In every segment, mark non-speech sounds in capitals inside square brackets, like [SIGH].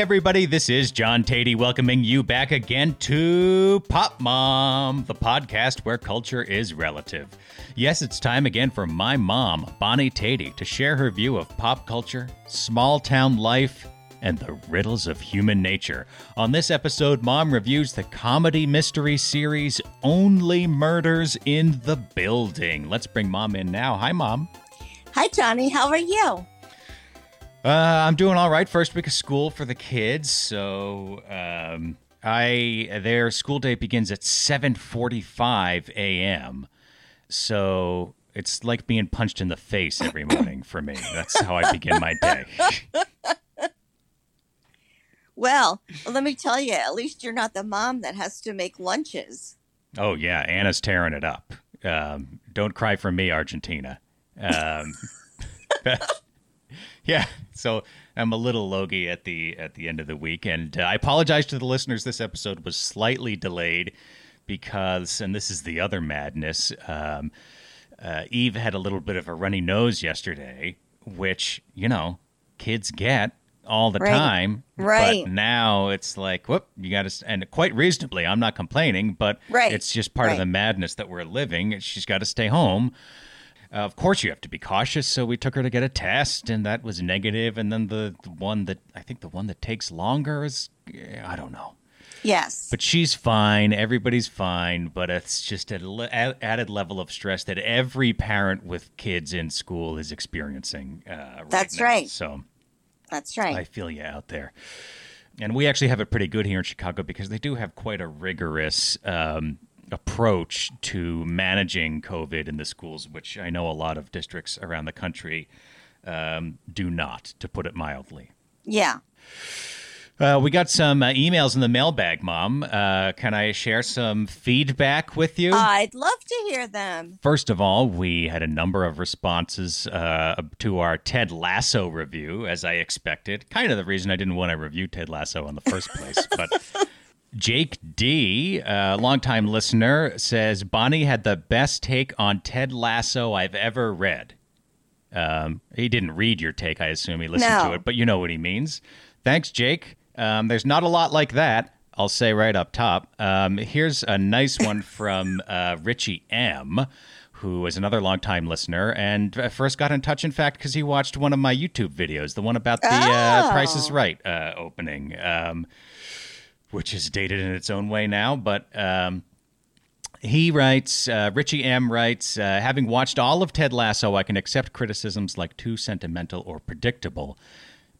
everybody, this is John Teti welcoming you back again to Pop Mom, the podcast where culture is relative. Yes, it's time again for my mom, Bonnie Teti, to share her view of pop culture, small town life, and the riddles of human nature. On this episode, Mom reviews the comedy mystery series Only Murders in the Building. Let's bring Mom in now. Hi, Mom. Hi, Johnny. How are you? Uh, I'm doing all right. First week of school for the kids, so um, I their school day begins at 7:45 a.m. So it's like being punched in the face every morning for me. That's how I begin my day. Well, let me tell you, at least you're not the mom that has to make lunches. Oh yeah, Anna's tearing it up. Um, don't cry for me, Argentina. Um, [LAUGHS] yeah, [LAUGHS] so I'm a little logy at the at the end of the week, and uh, I apologize to the listeners. This episode was slightly delayed because, and this is the other madness. Um, uh, Eve had a little bit of a runny nose yesterday, which you know kids get all the Right. time. Right. But now it's like, whoop, you got to, and quite reasonably, I'm not complaining, but Right. it's just part of the madness that we're living. She's got to stay home. Uh, of course, you have to be cautious. So we took her to get a test, and that was negative. And then the, the one that I think the one that takes longer is, I don't know. Yes. But she's fine. Everybody's fine. But it's just an le- added level of stress that every parent with kids in school is experiencing. Uh, right That's now. right. So That's right. I feel you out there. And we actually have it pretty good here in Chicago because they do have quite a rigorous um, approach to managing COVID in the schools, which I know a lot of districts around the country um, do not, to put it mildly. yeah. Uh, we got some uh, emails in the mailbag, Mom. Uh, can I share some feedback with you? I'd love to hear them. First of all, we had a number of responses uh, to our Ted Lasso review, as I expected. Kind of the reason I didn't want to review Ted Lasso in the first place. [LAUGHS] But Jake D, a longtime listener, says Bonnie had the best take on Ted Lasso I've ever read. Um, he didn't read your take, I assume. He listened to it, but you know what he means. Thanks, Jake. Um, there's not a lot like that. I'll say right up top. Um, here's a nice one [LAUGHS] from uh, Richie M, who is another longtime listener and uh, first got in touch, in fact, because he watched one of my YouTube videos, the one about the uh, Oh. Price is Right uh, opening, um, which is dated in its own way now, but. Um, he writes, uh, Richie M writes, uh, having watched all of Ted Lasso, I can accept criticisms like too sentimental or predictable,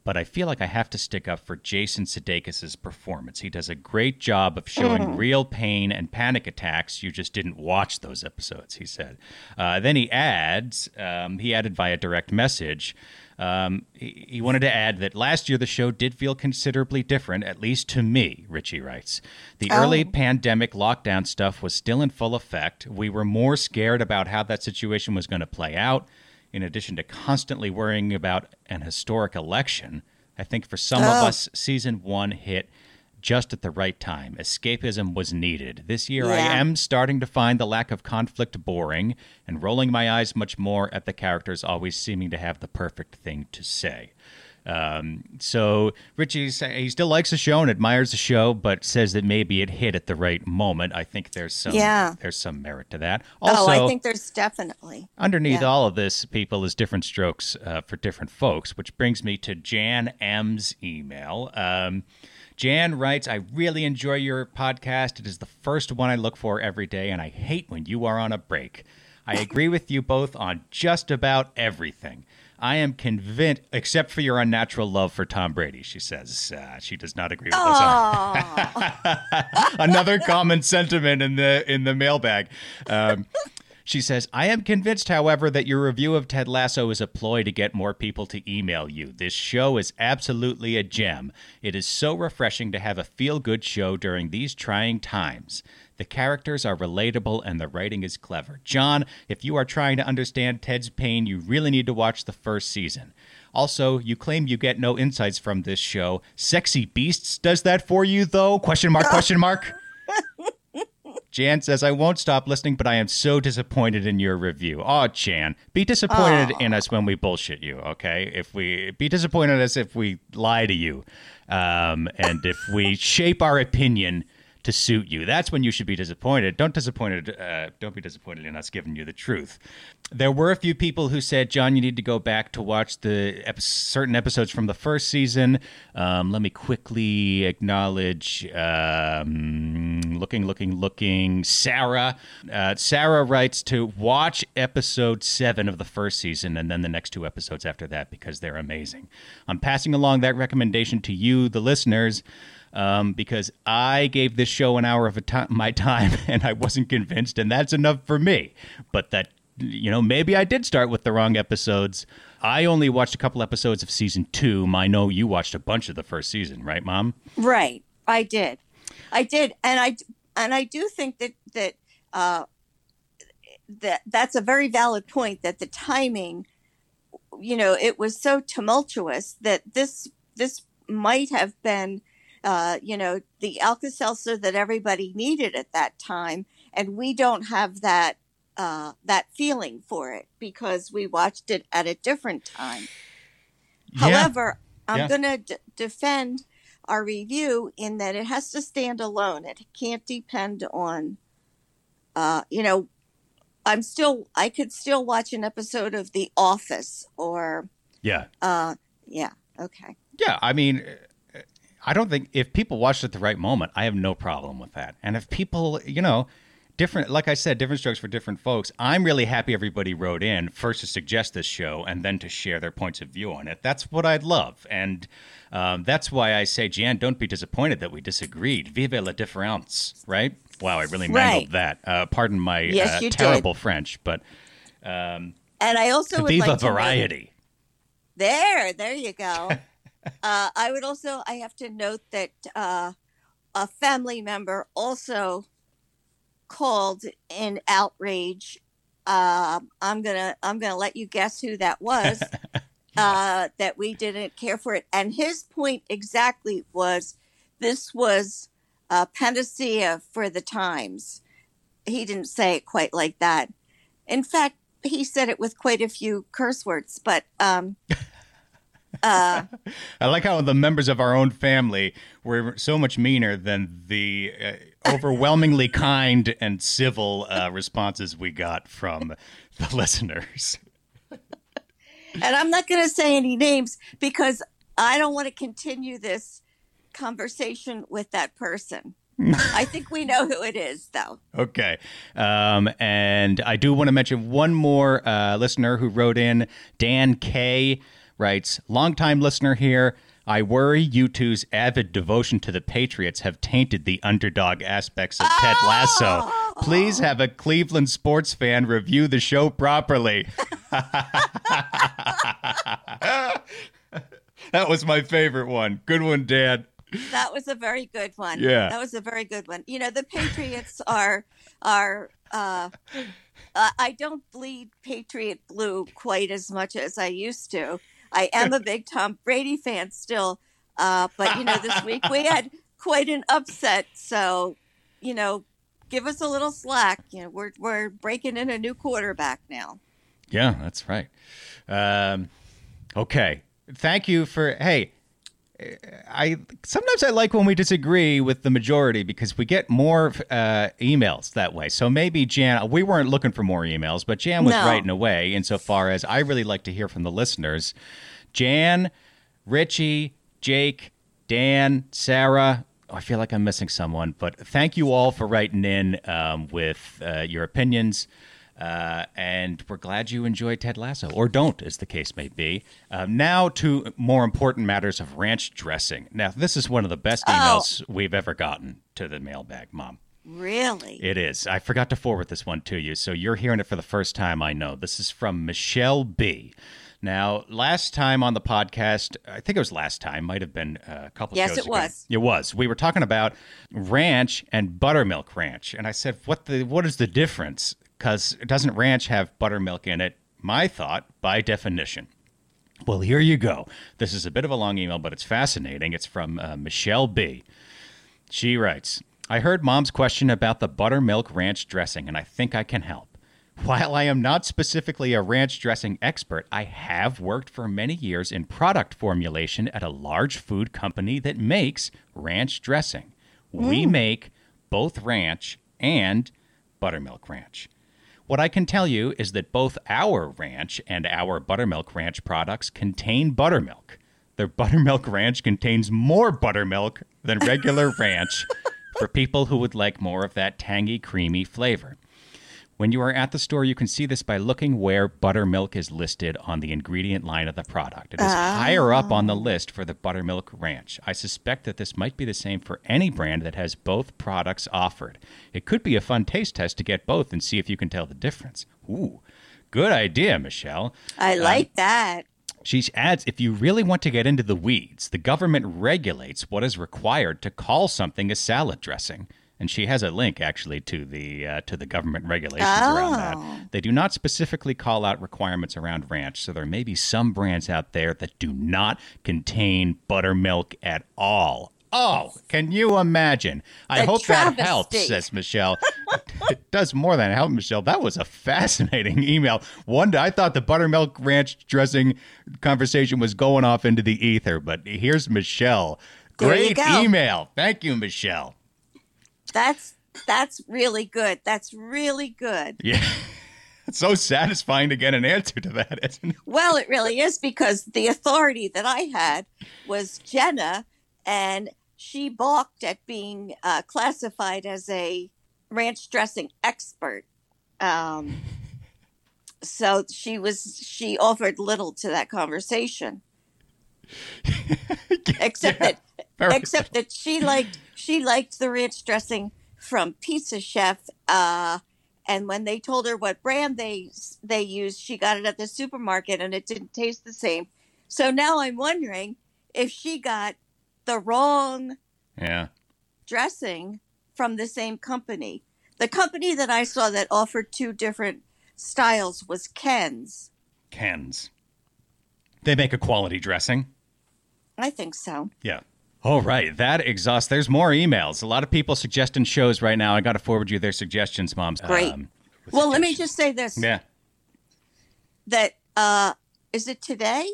but I feel like I have to stick up for Jason Sudeikis' performance. He does a great job of showing real pain and panic attacks. You just didn't watch those episodes, he said. Uh, then he adds, um, he added via direct message, um, he, he wanted to add that last year the show did feel considerably different, at least to me, Richie writes. The early pandemic lockdown stuff was still in full effect. We were more scared about how that situation was going to play out, in addition to constantly worrying about an historic election. I think for some of Oh. us, season one hit just at the right time. Escapism was needed. This year, I am starting to find the lack of conflict boring and rolling my eyes much more at the characters always seeming to have the perfect thing to say. Um, so Richie, he still likes the show and admires the show, but says that maybe it hit at the right moment. I think there's some Yeah. there's some merit to that. Also, oh, I think there's definitely. underneath Yeah. all of this, people is different strokes uh, for different folks, which brings me to Jan M's email. Um, Jan writes, I really enjoy your podcast. It is the first one I look for every day, and I hate when you are on a break. I agree with you both on just about everything. I am convinced, except for your unnatural love for Tom Brady, she says. Uh, she does not agree with us. [LAUGHS] Another common sentiment in the in the mailbag. Um, she says, "I am convinced, however, that your review of Ted Lasso is a ploy to get more people to email you. This show is absolutely a gem. It is so refreshing to have a feel-good show during these trying times." The characters are relatable and the writing is clever. John, if you are trying to understand Ted's pain, you really need to watch the first season. Also, you claim you get no insights from this show. Sexy Beasts does that for you though? Question mark, question mark. Jan says, I won't stop listening, but I am so disappointed in your review. Oh, Jan, be disappointed in us when we bullshit you, okay? If we be disappointed in us if we lie to you, um, and if we [LAUGHS] shape our opinion to suit you. That's when you should be disappointed. Don't disappointed. Uh, don't be disappointed in us giving you the truth. There were a few people who said, "John, you need to go back to watch the ep- certain episodes from the first season." Um, let me quickly acknowledge. Um, looking, looking, looking. Sarah. Uh, Sarah writes to watch episode seven of the first season and then the next two episodes after that because they're amazing. I'm passing along that recommendation to you, the listeners um, because I gave this show an hour of my time [LAUGHS] and I wasn't convinced, and that's enough for me. But that, you know, maybe I did start with the wrong episodes. I only watched a couple episodes of season two. I know you watched a bunch of the first season, right, Mom? Right. I did. I did, and I and I do think that that uh, that that's a very valid point. That the timing, you know, it was so tumultuous that this this might have been uh, you know, the Alka Seltzer that everybody needed at that time, and we don't have that uh, that feeling for it because we watched it at a different time. Yeah. However, I'm Yeah. going to d- defend our review in that it has to stand alone. It can't depend on, uh, you know, I'm still I could still watch an episode of The Office or, Yeah. uh, yeah, okay. Yeah. I mean, I don't think if people watched it at the right moment, I have no problem with that. And if people, you know, different, like I said, different strokes for different folks. I'm really happy everybody wrote in first to suggest this show and then to share their points of view on it. That's what I'd love. And um, that's why I say, Jan, don't be disappointed that we disagreed. Vive la différence, right? Wow, I really mangled that. Uh, pardon my Yes, uh, you did. terrible French, but And I also would viva like variety. There, there you go. [LAUGHS] uh, I would also, I have to note that uh, a family member also called in outrage. Uh, I'm gonna, I'm gonna let you guess who that was. [LAUGHS] uh, that we didn't care for it, and his point exactly was, this was a panacea for the times. He didn't say it quite like that. In fact, he said it with quite a few curse words, but um, [LAUGHS] uh, [LAUGHS] I like how the members of our own family were so much meaner than the uh, overwhelmingly [LAUGHS] kind and civil uh, responses we got from the [LAUGHS] listeners. and I'm not going to say any names because I don't want to continue this conversation with that person. I think we know who it is, though. Okay. Um, and I do want to mention one more uh, listener who wrote in. Dan K writes, longtime listener here. I worry you two's avid devotion to the Patriots have tainted the underdog aspects of Ted Lasso. Please have a Cleveland sports fan review the show properly. [LAUGHS] that was my favorite one. Good one, Dan. That was a very good one. Yeah. that was a very good one. You know, the Patriots are are. Uh, uh, I don't bleed Patriot blue quite as much as I used to. I am a big Tom Brady fan still, uh, but you know, this week we had [LAUGHS] quite an upset. So, you know, give us a little slack. You know, we're we're breaking in a new quarterback now. Yeah, that's right. Um, okay. Thank you for. Hey, I sometimes I like when we disagree with the majority because we get more uh, emails that way. So maybe Jan, we weren't looking for more emails, but Jan was No. writing away insofar as I really like to hear from the listeners. Jan, Richie, Jake, Dan, Sarah. Oh, I feel like I'm missing someone, but thank you all for writing in um, with uh, your opinions. Uh, and we're glad you enjoyed Ted Lasso, or don't, as the case may be. Um, now to more important matters of ranch dressing. Now, this is one of the best Oh. emails we've ever gotten to the mailbag, Mom. Really? It is. I forgot to forward this one to you, so you're hearing it for the first time, I know. This is from Michelle B. Now, last time on the podcast, I think it was last time, might have been uh, a couple Yes, shows it was. It was. We were talking about ranch and buttermilk ranch, and I said, "What the? What is the difference? Because doesn't ranch have buttermilk in it?" My thought, by definition. Well, here you go. This is a bit of a long email, but it's fascinating. It's from uh, Michelle B. She writes, I heard mom's question about the buttermilk ranch dressing, and I think I can help. While I am not specifically a ranch dressing expert, I have worked for many years in product formulation at a large food company that makes ranch dressing. We make both ranch and buttermilk ranch. What I can tell you is that both our ranch and our buttermilk ranch products contain buttermilk. Their buttermilk ranch contains more buttermilk than regular ranch [LAUGHS] for people who would like more of that tangy, creamy flavor. When you are at the store, you can see this by looking where buttermilk is listed on the ingredient line of the product. It is higher up on the ah. list for the buttermilk ranch. I suspect that this might be the same for any brand that has both products offered. It could be a fun taste test to get both and see if you can tell the difference. Ooh, good idea, Michelle. I um, like that. She adds if you really want to get into the weeds, the government regulates what is required to call something a salad dressing. And she has a link actually to the uh, to the government regulations around Oh. that. They do not specifically call out requirements around ranch, so there may be some brands out there that do not contain buttermilk at all. Oh, can you imagine? I A hope that helps, says Michelle. [LAUGHS] it does more than help, Michelle. That was a fascinating [LAUGHS] email. One, I thought the buttermilk ranch dressing conversation was going off into the ether, but here's Michelle. Great email. Thank you, Michelle. That's that's really good. That's really good. Yeah. [LAUGHS] It's so satisfying to get an answer to that, isn't it? Well, it really is because the authority that I had was Jenna, and she balked at being uh, classified as a ranch dressing expert. Um, [LAUGHS] so she was she offered little to that conversation, [LAUGHS] except Yeah, that except that she liked she liked the ranch dressing from Pizza Chef. Uh, and when they told her what brand they they used, she got it at the supermarket, and it didn't taste the same. So now I'm wondering if she got the wrong Yeah. dressing from the same company. The company that I saw that offered two different styles was Ken's. Ken's. They make a quality dressing. I think so. Yeah. All right. That exhausts. There's more emails. A lot of people suggesting shows right now. I got to forward you their suggestions, moms. Great. Um, Well, let me just say this: Yeah. that uh, is it today?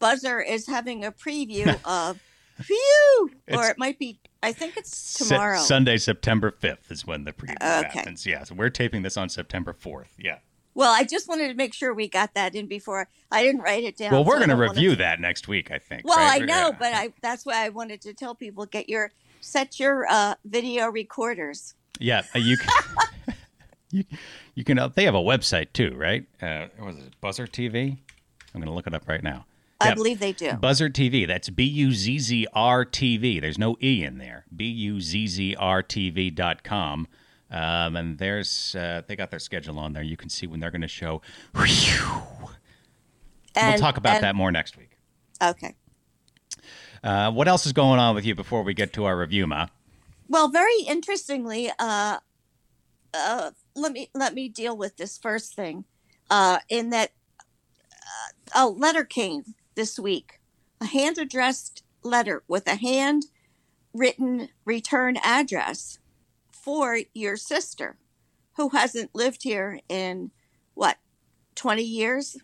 Buzzr is having a preview [LAUGHS] of Phew, or it might be. I think it's tomorrow. Sunday, September 5th is when the preview Okay. happens. Yeah. So we're taping this on September 4th. Yeah. Well, I just wanted to make sure we got that in before I didn't write it down. Well, we're so going to review that next week, I think. Well, right? I know, Yeah. but I that's why I wanted to tell people get your set your uh, video recorders. Yeah, uh, you can. [LAUGHS] you, you can. Uh, they have a website too, right? Uh, what was it Buzzr TV? I'm going to look it up right now. I believe they do. Buzzr TV. That's B U Z Z R TV. There's no E in there. B U Z Z R TV dot com. Um, and there's uh, they got their schedule on there. You can see when they're going to show. And, we'll talk about and- that more next week. Okay. Uh, what else is going on with you before we get to our review, Ma? Well, very interestingly, uh, uh, let me let me deal with this first thing. Uh, in that, uh, a letter came this week, a hand addressed letter with a hand written return address for your sister, who hasn't lived here in what twenty years?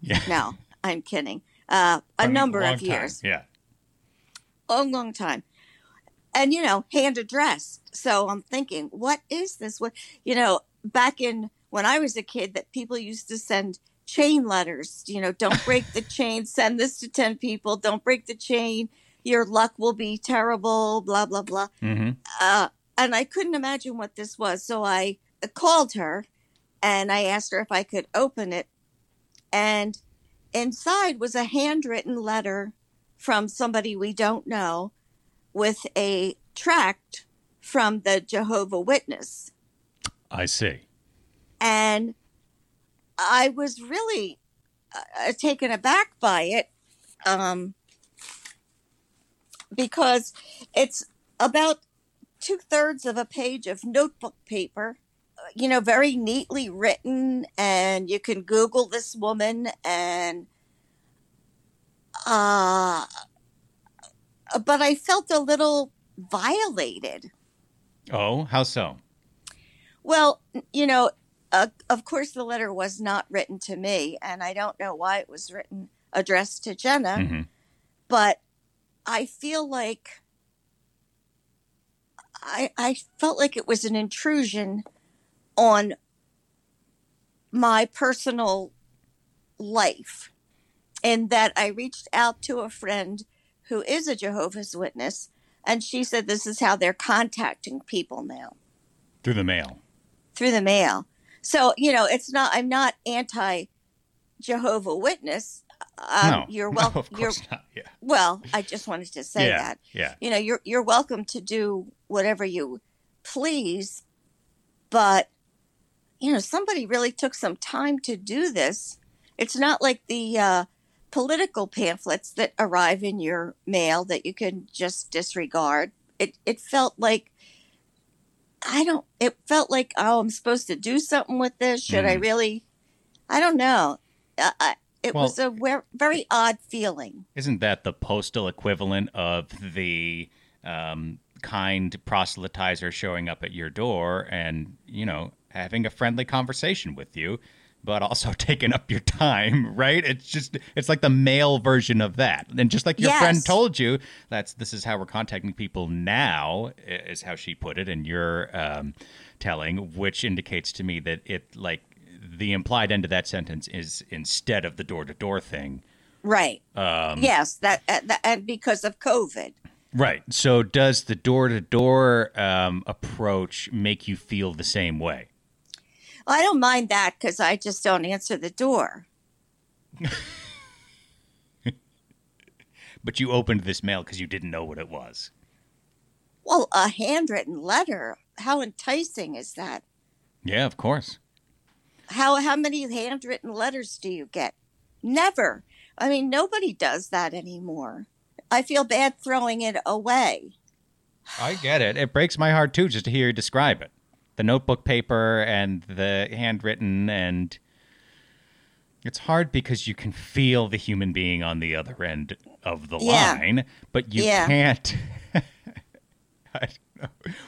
Yeah. No, I'm kidding. Uh, a number Long of time. years Yeah. long, long time. And, you know, hand addressed. So I'm thinking, what is this? What, you know, back in when I was a kid, that people used to send chain letters, you know, don't break the [LAUGHS] chain, send this to 10 people, don't break the chain, your luck will be terrible, blah, blah, blah. hmm Uh, and I couldn't imagine what this was. So I called her and I asked her if I could open it. And inside was a handwritten letter from somebody we don't know with a tract from the Jehovah Witness. I see. And I was really uh, taken aback by it um, because it's about two thirds of a page of notebook paper, you know, very neatly written. And you can Google this woman and, uh, but I felt a little violated. Oh, how so? Well, you know, uh, of course, the letter was not written to me, and I don't know why it was written addressed to Jenna, hmm but I feel like I I felt like it was an intrusion on my personal life, and that I reached out to a friend who is a Jehovah's Witness, and she said this is how they're contacting people now. Through the mail. through the mail. So, you know, it's not, I'm not anti Jehovah Witness. Um, no, you're [LAUGHS] no, welcome. you're, course not. Yeah. well, I just wanted to say yeah. that. Yeah. You know, you're, you're welcome to do whatever you please, but, you know, somebody really took some time to do this. It's not like the, uh, political pamphlets that arrive in your mail that you can just disregard. It, it felt like, I don't, it felt like, oh, I'm supposed to do something with this. Should I Mm. really? I don't know. I, I, it Well- was a ver- very odd feeling. Isn't that the postal equivalent of the um, kind proselytizer showing up at your door and, you know, having a friendly conversation with you, but also [LAUGHS] taking up your time, right? It's just, it's like the male version of that. And just like your friend told you, that's, this is how we're contacting people now, is how she put it, and you're um, telling, which indicates to me that it, like, the implied end of that sentence is instead of the door to door thing. Right. Um, yes. That, uh, that and because of COVID. Right. So, does the door to door approach make you feel the same way? Well, I don't mind that because I just don't answer the door. [LAUGHS] But you opened this mail because you didn't know what it was. Well, a handwritten letter. How enticing is that? Yeah, of course. How how many handwritten letters do you get? Never. I mean, nobody does that anymore. I feel bad throwing it away. I get it. It breaks my heart too just to hear you describe it. The notebook paper and the handwritten, and it's hard because you can feel the human being on the other end of the Yeah. line, but you Yeah. can't. [LAUGHS] I don't know.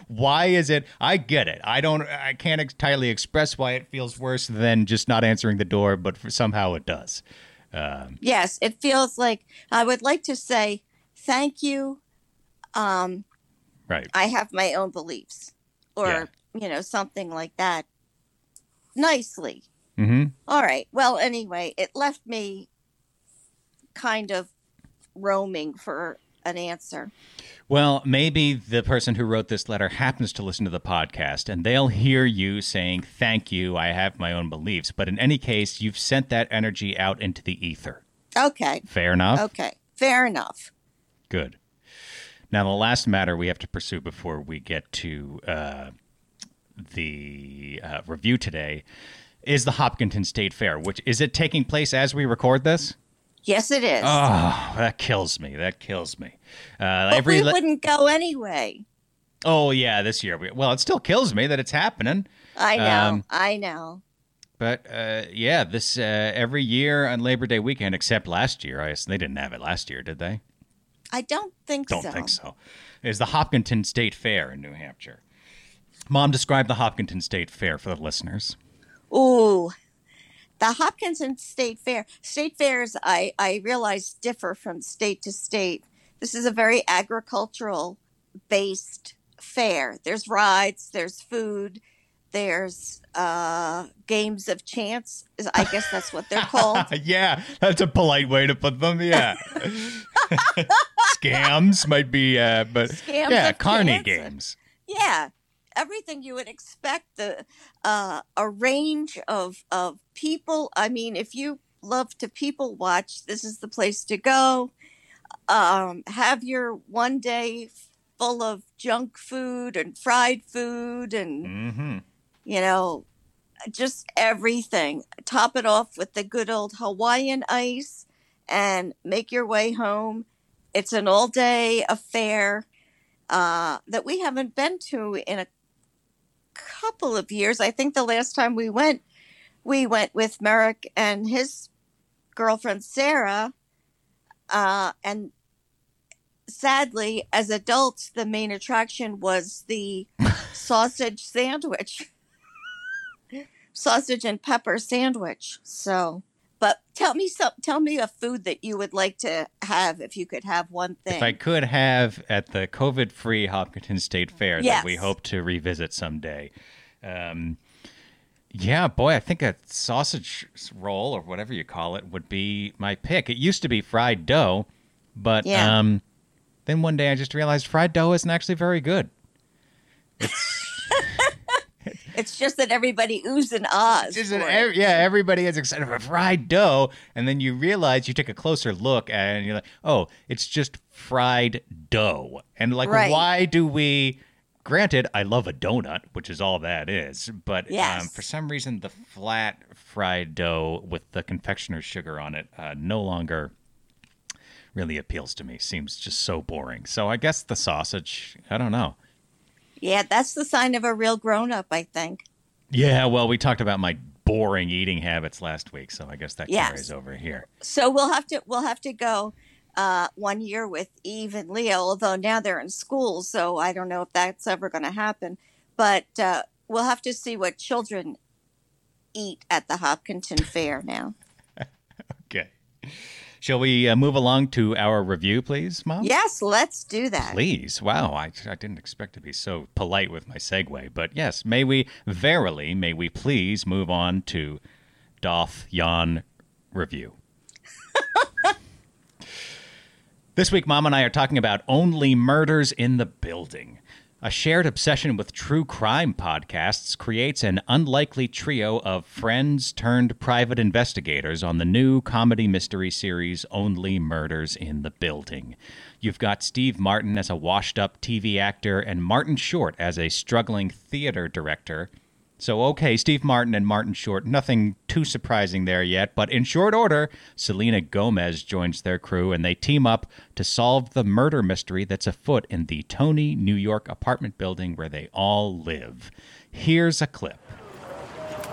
Why is it? I get it. I don't. I can't entirely express why it feels worse than just not answering the door, but for, somehow it does. Um, Yes, it feels like I would like to say thank you. Um, right. I have my own beliefs, or Yeah. you know, something like that. Nicely. hmm All right. Well, anyway, it left me kind of roaming for an answer. Well, maybe the person who wrote this letter happens to listen to the podcast and they'll hear you saying, Thank you, I have my own beliefs. But in any case, you've sent that energy out into the ether. Okay. Fair enough? Okay. Fair enough. Good. Now, the last matter we have to pursue before we get to uh, the uh, review today is the Hopkinton State Fair, which is it taking place as we record this? Yes, it is. Oh, that kills me. That kills me. Uh, but every we le- wouldn't go anyway. oh yeah, this year. We, well, it still kills me that it's happening. I know. Um, I know. But uh, yeah, this uh, every year on Labor Day weekend, except last year. I guess they didn't have it last year, did they? I don't think so. I Don't so. think so. Is the Hopkinton State Fair in New Hampshire? Mom, describe the Hopkinton State Fair for the listeners. Ooh. The Hopkinton State Fair. State fairs, I, I realize, differ from state to state. This is a very agricultural based fair. There's rides, there's food, there's uh, games of chance. I guess that's what they're called. [LAUGHS] yeah, that's a polite way to put them. Yeah, [LAUGHS] scams might be, uh, but Scams yeah, carny chance. games. Yeah, everything you would expect. The uh, a range of of people. I mean, if you love to people watch, this is the place to go. Um, have your one day full of junk food and fried food and Mm-hmm. you know just everything. Top it off with the good old Hawaiian ice and make your way home. It's an all day affair uh, that we haven't been to in a couple of years. I think the last time we went, we went with Merrick and his girlfriend Sarah, uh, and sadly, as adults, the main attraction was the [LAUGHS] sausage sandwich, [LAUGHS] sausage and pepper sandwich. So, but tell me some, tell me a food that you would like to have if you could have one thing. If I could have at the COVID-free Hopkinton State Fair that we hope to revisit someday. Um, yeah, boy, I think a sausage roll or whatever you call it would be my pick. It used to be fried dough, but Yeah. um, then one day I just realized fried dough isn't actually very good. It's It's just that everybody oohs and ahs. Just an it. ev- yeah, everybody is excited for fried dough, and then you realize you take a closer look and you're like, oh, it's just fried dough. And like, Right. why do we? Granted, I love a donut, which is all that is, but um, for some reason, the flat fried dough with the confectioner's sugar on it uh, no longer really appeals to me. Seems just so boring. So I guess the sausage. I don't know. Yeah, that's the sign of a real grown up, I think. Yeah, well, we talked about my boring eating habits last week, so I guess that Yes. carries over here. So we'll have to we'll have to go uh, one year with Eve and Leo, although now they're in school, so I don't know if that's ever going to happen. But uh, we'll have to see what children eat at the Hopkinton Fair now. [LAUGHS] Okay. Shall we uh, move along to our review, please, Mom? Yes, let's do that. Please. Wow, I, I didn't expect to be so polite with my segue, but yes, may we, verily, may we please move on to Doth Yon review. [LAUGHS] this week, Mom and I are talking about Only Murders in the Building. A shared obsession with true crime podcasts creates an unlikely trio of friends turned private investigators on the new comedy mystery series Only Murders in the Building. You've got Steve Martin as a washed up TV actor and Martin Short as a struggling theater director. So, okay, Steve Martin and Martin Short, nothing too surprising there yet, but in short order, Selena Gomez joins their crew and they team up to solve the murder mystery that's afoot in the Tony, New York apartment building where they all live. Here's a clip.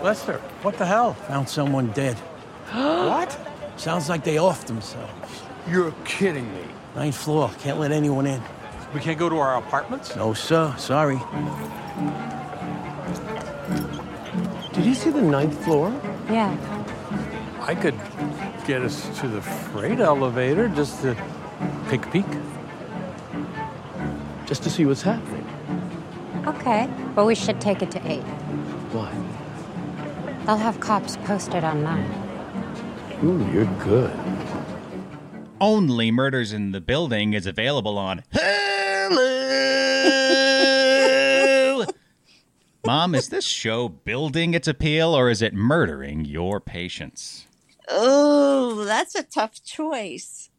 Lester, what the hell? Found someone dead. [GASPS] what? Sounds like they offed themselves. You're kidding me. Ninth floor. Can't let anyone in. We can't go to our apartments? No, sir. Sorry. Did you see the ninth floor? Yeah. I could get us to the freight elevator just to take a peek. Just to see what's happening. Okay. But we should take it to eight. Why? They'll have cops posted on nine. Ooh, you're good. Only Murders in the Building is available on Hulu. Mom, is this show building its appeal or is it murdering your patience? Oh, that's a tough choice.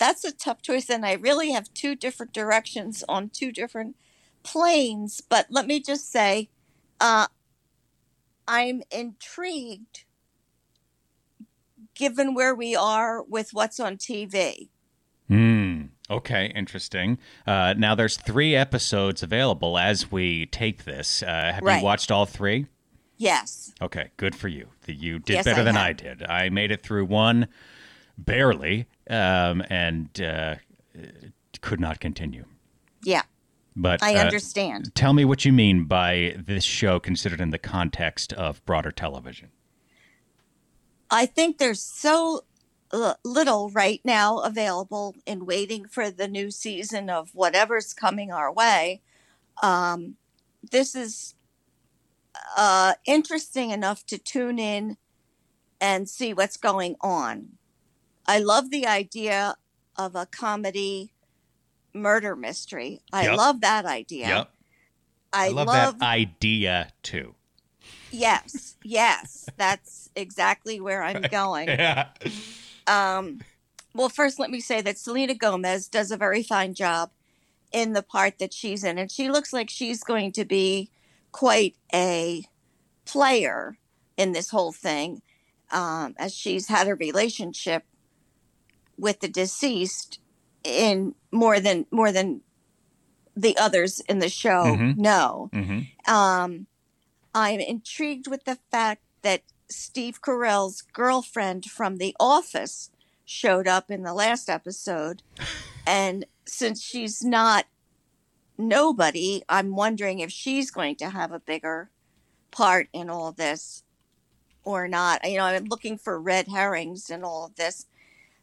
That's a tough choice, and I really have two different directions on two different planes. But let me just say, uh, I'm intrigued given where we are with what's on TV. Hmm. Okay, interesting. Uh, now there's three episodes available as we tape this. Uh, have Right. you watched all three? Yes. Okay, good for you. You did Yes, better I than have. I did. I made it through one barely, um, and uh, could not continue. Yeah, But I uh, understand. Tell me what you mean by this show considered in the context of broader television. I think there's so uh, little right now available in waiting for the new season of whatever's coming our way. Um, this is uh, interesting enough to tune in and see what's going on. I love the idea of a comedy murder mystery. I Yep. love that idea. I, I love, love that idea too. yes, yes, that's exactly where I'm [LAUGHS] going. Yeah. Um, well, first, let me say that Selena Gomez does a very fine job in the part that she's in, and she looks like she's going to be quite a player in this whole thing, um, as she's had a relationship with the deceased in more than more than the others in the show Mhm. know. hmm Um, I'm intrigued with the fact that Steve Carell's girlfriend from The Office showed up in the last episode [LAUGHS] And since she's not nobody, I'm wondering if she's going to have a bigger part in all this or not. You know, I'm looking for red herrings in all of this.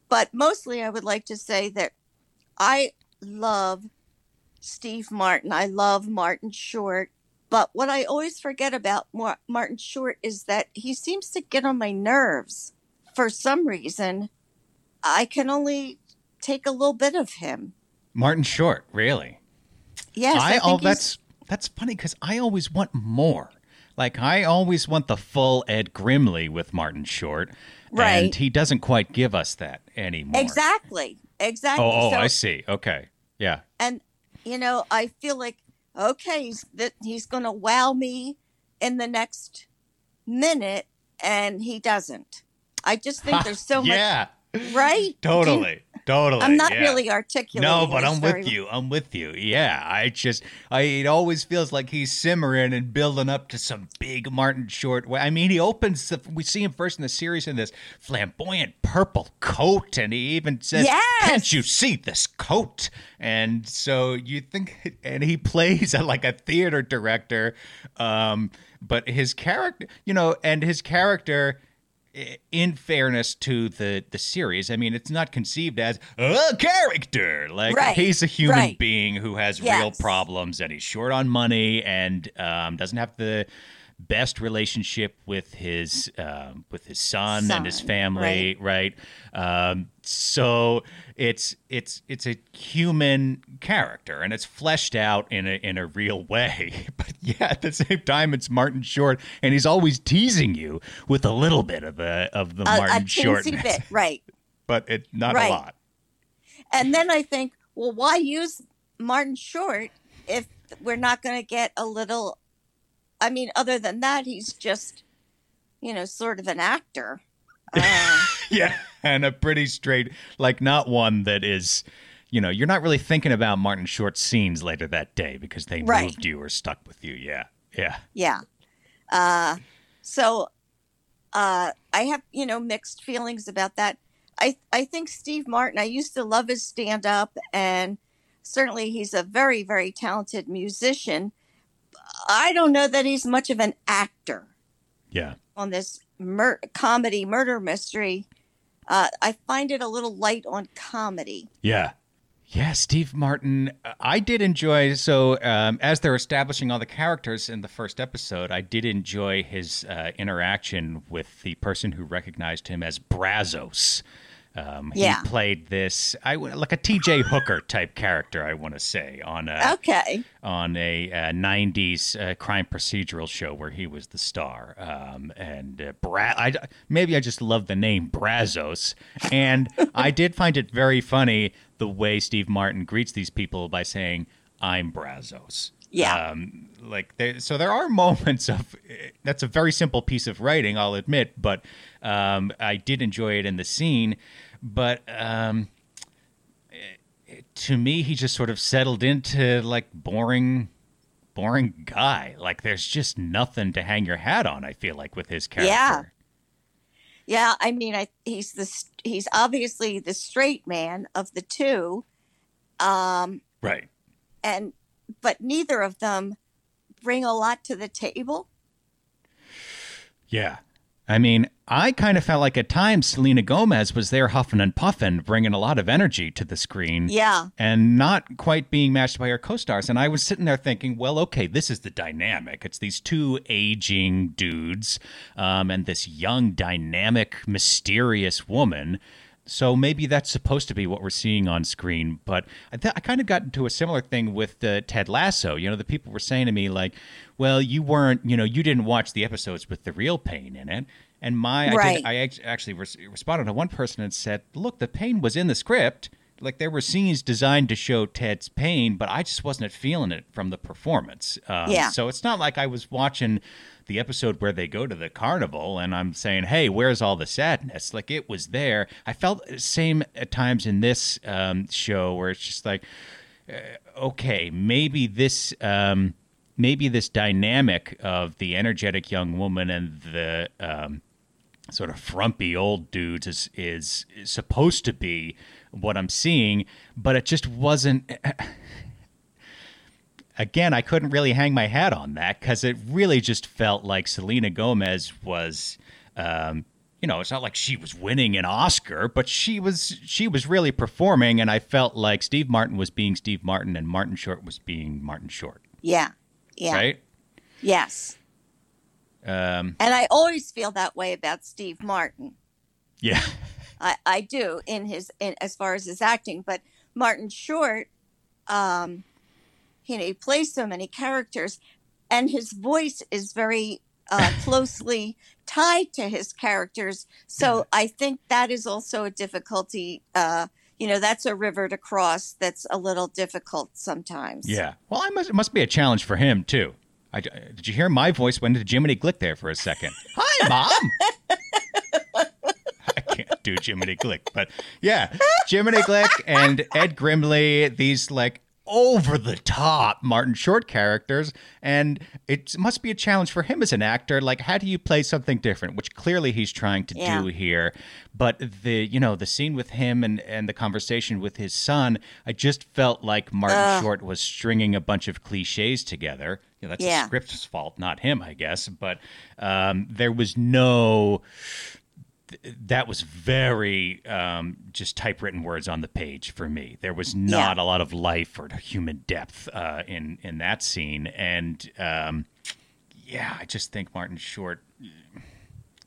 But mostly, I would like to say that I love Steve Martin. I love Martin Short. But what I always forget about Martin Short is that he seems to get on my nerves. For some reason, I can only take a little bit of him. Martin Short, really? Yes, I, I think oh, that's that's funny because I always want more. Like I always want the full Ed Grimley with Martin Short, Right. And he doesn't quite give us that anymore. exactly, exactly. Oh, oh, So- I see. Okay, yeah. and you know i feel like okay he's that he's gonna wow me in the next minute and he doesn't. I just think there's so yeah, much right? Totally, totally. i'm not yeah. really articulate No, but I'm with you. I'm with you. Yeah, I just, I it always feels like he's simmering and building up to some big Martin Short. Way. I mean, he opens. The, we see him first in the series in this flamboyant purple coat, and he even says, Yes! "Can't you see this coat?" And so you think, and he plays [LAUGHS] like a theater director, um, but his character, you know, and his character in fairness to the the series, I mean, it's not conceived as a character. Like Right, he's a human right. being who has real problems, and he's short on money, and um, doesn't have the best relationship with his um, with his son, and his family, right? Um, so it's it's it's a human character, and it's fleshed out in a in a real way. [LAUGHS] But yeah, at the same time, it's Martin Short, and he's always teasing you with a little bit of the of the a, a Martin Short, bit [LAUGHS] right but it not Right. a lot. and then i think well why use martin short if we're not going to get a little i mean other than that he's just you know sort of an actor [LAUGHS] uh, Yeah, and a pretty straight, like not one that is, you know, you're not really thinking about Martin Short's scenes later that day because they Right. moved you or stuck with you. Yeah, yeah. Yeah. Uh, so uh, I have, you know, mixed feelings about that. I, I think Steve Martin, I used to love his stand up, and certainly he's a very, very talented musician. I don't know that he's much of an actor Yeah. on this mur- comedy murder mystery. Uh, I find it a little light on comedy. Yeah. Yeah, Steve Martin. uh, I did enjoy. So, um, as they're establishing all the characters in the first episode, I did enjoy his uh, interaction with the person who recognized him as Brazzos. Um, Yeah. He played this, I like a T.J. Hooker type character, I want to say, on a Okay. on a uh, 90s uh, crime procedural show where he was the star. Um, and uh, Bra- I, maybe I just love the name Brazzos. And [LAUGHS] I did find it very funny the way Steve Martin greets these people by saying, I'm Brazzos. Yeah. Um, like there, so there are moments of that's a very simple piece of writing, I'll admit, but um, I did enjoy it in the scene. But um, to me, he just sort of settled into like boring, boring guy. Like there's just nothing to hang your hat on. I feel like with his character. Yeah. Yeah, I mean, I he's the he's obviously the straight man of the two, um, Right. and but neither of them bring a lot to the table. Yeah. I mean, I kind of felt like at times Selena Gomez was there huffing and puffing, bringing a lot of energy to the screen. Yeah, and not quite being matched by her co-stars. And I was sitting there thinking, well, okay, this is the dynamic. It's these two aging dudes, um, and this young, dynamic, mysterious woman. So maybe that's supposed to be what we're seeing on screen. But I, th- I kind of got into a similar thing with uh, Ted Lasso. You know, the people were saying to me like, "Well, you weren't, you know, you didn't watch the episodes with the real pain in it." And my, I, did, I act- actually res- responded to one person and said, "Look, the pain was in the script. Like there were scenes designed to show Ted's pain, but I just wasn't feeling it from the performance. Um, Yeah. So it's not like I was watching the episode where they go to the carnival and I'm saying, "Hey, where's all the sadness?" Like it was there. I felt the same at times in this um, show where it's just like, uh, okay, maybe this. Um, Maybe this dynamic of the energetic young woman and the um, sort of frumpy old dudes is, is is supposed to be what I'm seeing, but it just wasn't. Again, I couldn't really hang my hat on that because it really just felt like Selena Gomez was. Um, you know, it's not like she was winning an Oscar, but she was she was really performing, and I felt like Steve Martin was being Steve Martin, and Martin Short was being Martin Short, Yeah. Yeah. right? Yes. Um, And I always feel that way about Steve Martin. yeah, [LAUGHS] I, I do in his in as far as his acting, but Martin Short, um, you know, he plays so many characters, and his voice is very uh, [LAUGHS] closely tied to his characters. So I think that is also a difficulty. Uh, you know, that's a river to cross. That's a little difficult sometimes. yeah. Well, I must it must be a challenge for him too. I, did you hear my voice went into Jiminy Glick there for a second? [LAUGHS] Hi, mom. I can't do Jiminy Glick, but yeah, Jiminy Glick and Ed Grimley, these like over the top Martin Short characters, and it must be a challenge for him as an actor. Like, how do you play something different? Which clearly he's trying to Yeah. do here. But the you know the scene with him and and the conversation with his son, I just felt like Martin Ugh. Short was stringing a bunch of cliches together. You know, that's Yeah. the script's fault, not him, I guess. But um, there was no that was very um, just typewritten words on the page for me. There was not a lot of life or human depth uh, in in that scene, and um, yeah, I just think Martin Short.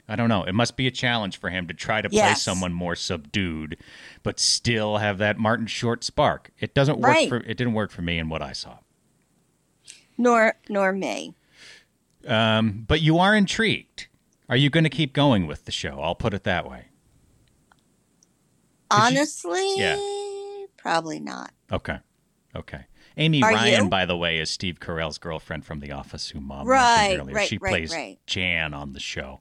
I don't know. It must be a challenge for him to try to play someone more subdued, but still have that Martin Short spark. It doesn't work Right. for. It didn't work for me in what I saw. Nor nor me. Um, but you are intrigued. Are you going to keep going with the show? I'll put it that way. Did you- Honestly, Yeah. probably not. Okay. Okay. Amy Are Ryan, you? by the way, is Steve Carell's girlfriend from The Office, who Mom Right, mentioned earlier. right, she right, plays right. Jan on the show.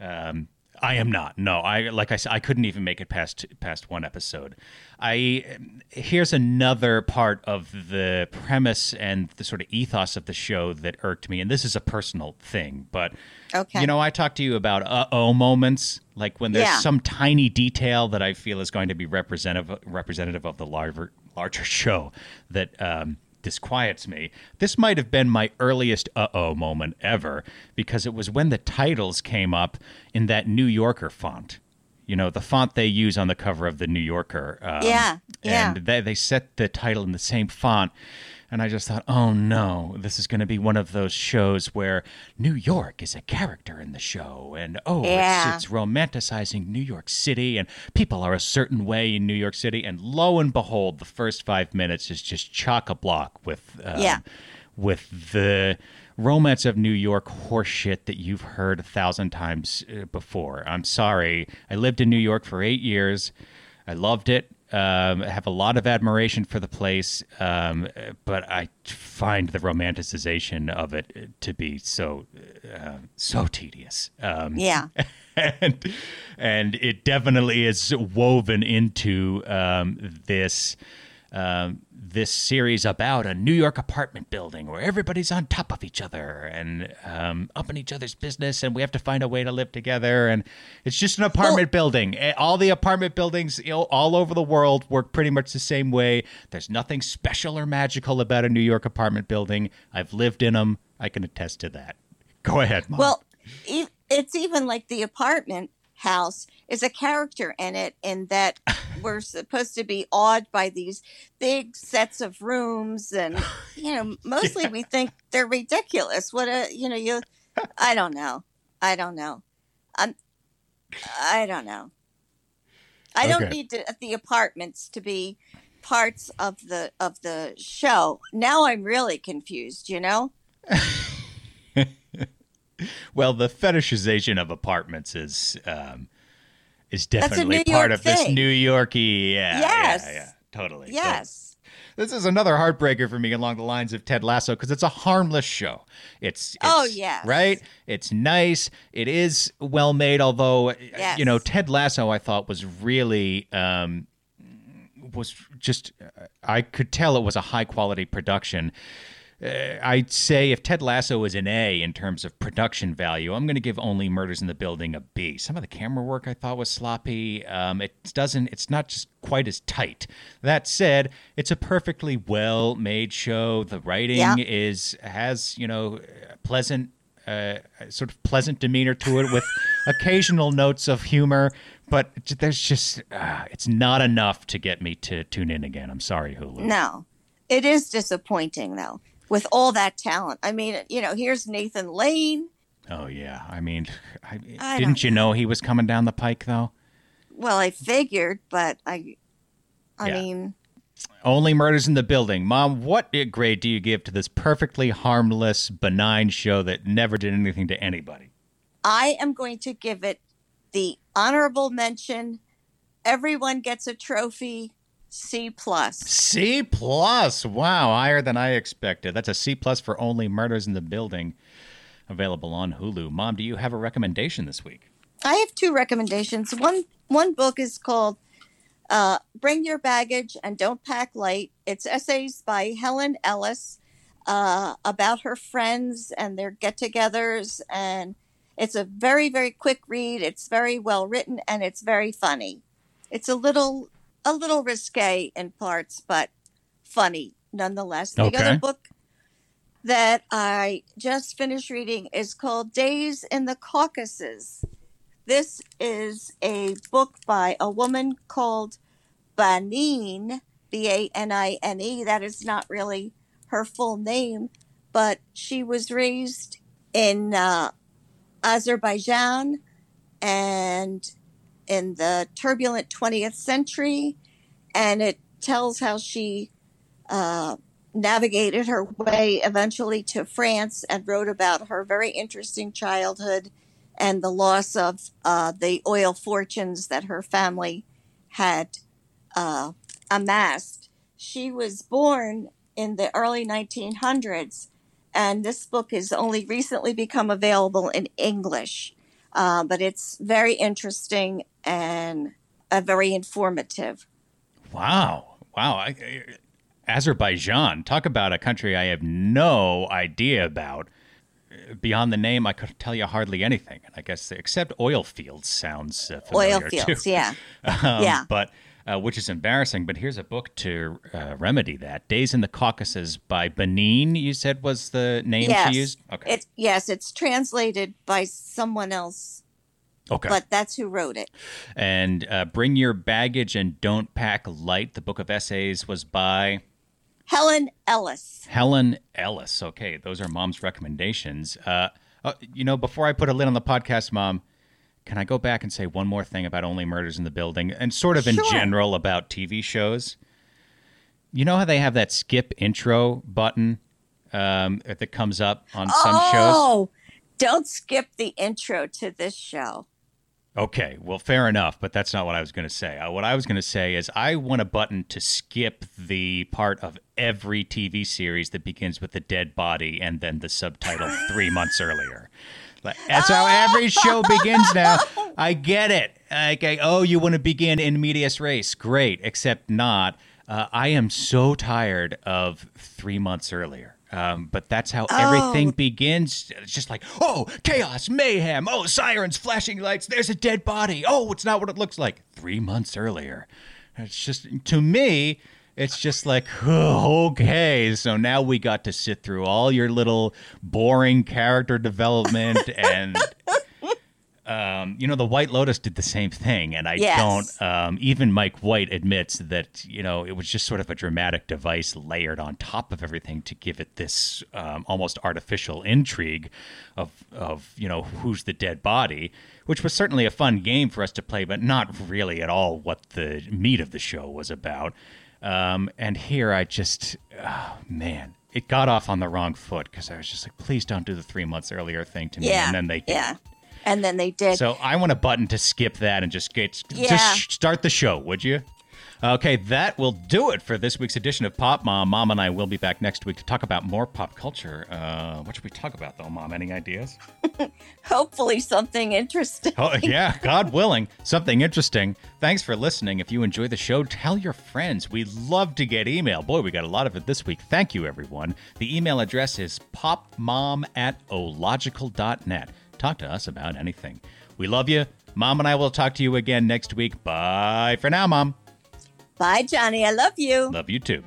Um, I am not. No, I like I said, I couldn't even make it past past one episode. I here's another part of the premise and the sort of ethos of the show that irked me, and this is a personal thing, but Okay. you know, I talked to you about uh oh moments, like when there's Yeah. some tiny detail that I feel is going to be representative representative of the larger larger show that um, disquiets me. This might have been my earliest uh oh moment ever because it was when the titles came up in that New Yorker font. You know, the font they use on the cover of the New Yorker. Um, Yeah, yeah. And they, they set the title in the same font. And I just thought, oh no, this is going to be one of those shows where New York is a character in the show. And oh, Yeah. it's, it's romanticizing New York City and people are a certain way in New York City. And lo and behold, the first five minutes is just chock a block with, um, Yeah. with the romance of New York horseshit that you've heard a thousand times uh, before. I'm sorry. I lived in New York for eight years. I loved it. Um, I have a lot of admiration for the place, um, but I find the romanticization of it to be so uh, so tedious. Um, Yeah. [LAUGHS] and and it definitely is woven into um, this um, this series about a New York apartment building where everybody's on top of each other and um, up in each other's business, and we have to find a way to live together. And it's just an apartment building. Eh, All the apartment buildings you know, all over the world work pretty much the same way. There's nothing special or magical about a New York apartment building. I've lived in them. I can attest to that. Go ahead, Mom. Well, it's even like the apartment house is a character in it, in that we're supposed to be awed by these big sets of rooms, and [LAUGHS] you know, mostly we think they're ridiculous. What a you know, you, I don't know, I don't know, I'm, I don't know. I don't need to, the apartments to be parts of the of the show. Now I'm really confused. You know. [LAUGHS] Well, the fetishization of apartments is um, is definitely part of this. New Yorky. Yeah, Yes. yeah, yeah, totally. Yes. This is another heartbreaker for me along the lines of Ted Lasso because it's a harmless show. It's, it's Oh, yeah, right. It's nice. It is well made. Although Yes. you know Ted Lasso, I thought was really um, was just I could tell it was a high quality production. Uh, I'd say if Ted Lasso is an A in terms of production value, I'm going to give Only Murders in the Building a B. Some of the camera work I thought was sloppy. Um, it doesn't. It's not just quite as tight. That said, it's a perfectly well made show. The writing Yeah. is has you know pleasant. Uh, sort of pleasant demeanor to it with [LAUGHS] occasional notes of humor, but there's just uh, it's not enough to get me to tune in again. I'm sorry, Hulu. No, it is disappointing though. With all that talent, I mean, you know, here's Nathan Lane. Oh yeah, I mean, I, I didn't you know he was coming down the pike though? Well, I figured, but I, I Yeah. mean, Only murders in the building. Mom, what grade do you give to this perfectly harmless, benign show that never did anything to anybody? I am going to give it the honorable mention. Everyone gets a trophy. C plus. C plus. Wow, higher than I expected. That's a C plus for Only Murders in the Building. Available on Hulu. Mom, do you have a recommendation this week? I have two recommendations. One one book is called uh, "Bring Your Baggage and Don't Pack Light." It's essays by Helen Ellis uh, about her friends and their get-togethers, and it's a very very quick read. It's very well written and it's very funny. It's a little a little risque in parts, but funny nonetheless. The Okay. other book that I just finished reading is called Days in the Caucasus. This is a book by a woman called Banine, B A N I N E. That is not really her full name, but she was raised in uh, Azerbaijan and in the turbulent 20th century. And it tells how she uh, navigated her way eventually to France and wrote about her very interesting childhood and the loss of uh, the oil fortunes that her family had uh, amassed. She was born in the early 1900s, and this book has only recently become available in English. Uh, but it's very interesting and uh, very informative. Wow. Wow. I, I- Azerbaijan. Talk about a country I have no idea about. Beyond the name, I could tell you hardly anything. And I guess, except oil fields sounds uh, familiar Oil fields, too. yeah. [LAUGHS] Um, Yeah. But uh, which is embarrassing. But here's a book to uh, remedy that. Days in the Caucasus by Banine. You said was the name yes. she used. Okay. It, yes, it's translated by someone else, okay. but that's who wrote it. and uh, bring your baggage and don't pack light. The book of essays was by Helen Ellis. Helen Ellis. Okay, those are mom's recommendations. Uh, uh, you know, before I put a lid on the podcast, mom, can I go back and say one more thing about Only Murders in the Building and sort of in general about TV shows? You know how they have that skip intro button um, that comes up on some shows? Oh, don't skip the intro to this show. Okay, well, fair enough, but that's not what I was going to say. Uh, what I was going to say is I want a button to skip the part of every TV series that begins with the dead body and then the subtitle [LAUGHS] three months earlier. Like, that's how every show begins now. [LAUGHS] I get it. Okay, oh, you want to begin in medias res. Great, except not. Uh, I am so tired of three months earlier. Um, but that's how everything begins. It's just like, oh, chaos, mayhem. Oh, sirens, flashing lights. There's a dead body. Oh, it's not what it looks like. Three months earlier. It's just, to me, it's just like, oh, [LAUGHS] okay. So now we got to sit through all your little boring character development [LAUGHS] and. Um, you know, the White Lotus did the same thing, and I Yes. don't. Um, even Mike White admits that you know it was just sort of a dramatic device layered on top of everything to give it this um, almost artificial intrigue of of you know who's the dead body, which was certainly a fun game for us to play, but not really at all what the meat of the show was about. Um, and here, I just, oh, man, it got off on the wrong foot because I was just like, please don't do the three months earlier thing to me, Yeah. and then they did. yeah. And then they did. So I want a button to skip that and just get Yeah. just start the show, would you? Okay, that will do it for this week's edition of Pop Mom. Mom and I will be back next week to talk about more pop culture. Uh, what should we talk about, though, Mom? Any ideas? [LAUGHS] Hopefully, something interesting. Oh, yeah, [LAUGHS] God willing, something interesting. Thanks for listening. If you enjoy the show, tell your friends. We love to get email. Boy, we got a lot of it this week. Thank you, everyone. The email address is popmom at ological.net. Talk to us about anything. We love you. Mom and I will talk to you again next week. Bye for now, Mom. Bye, Johnny. I love you. Love you too.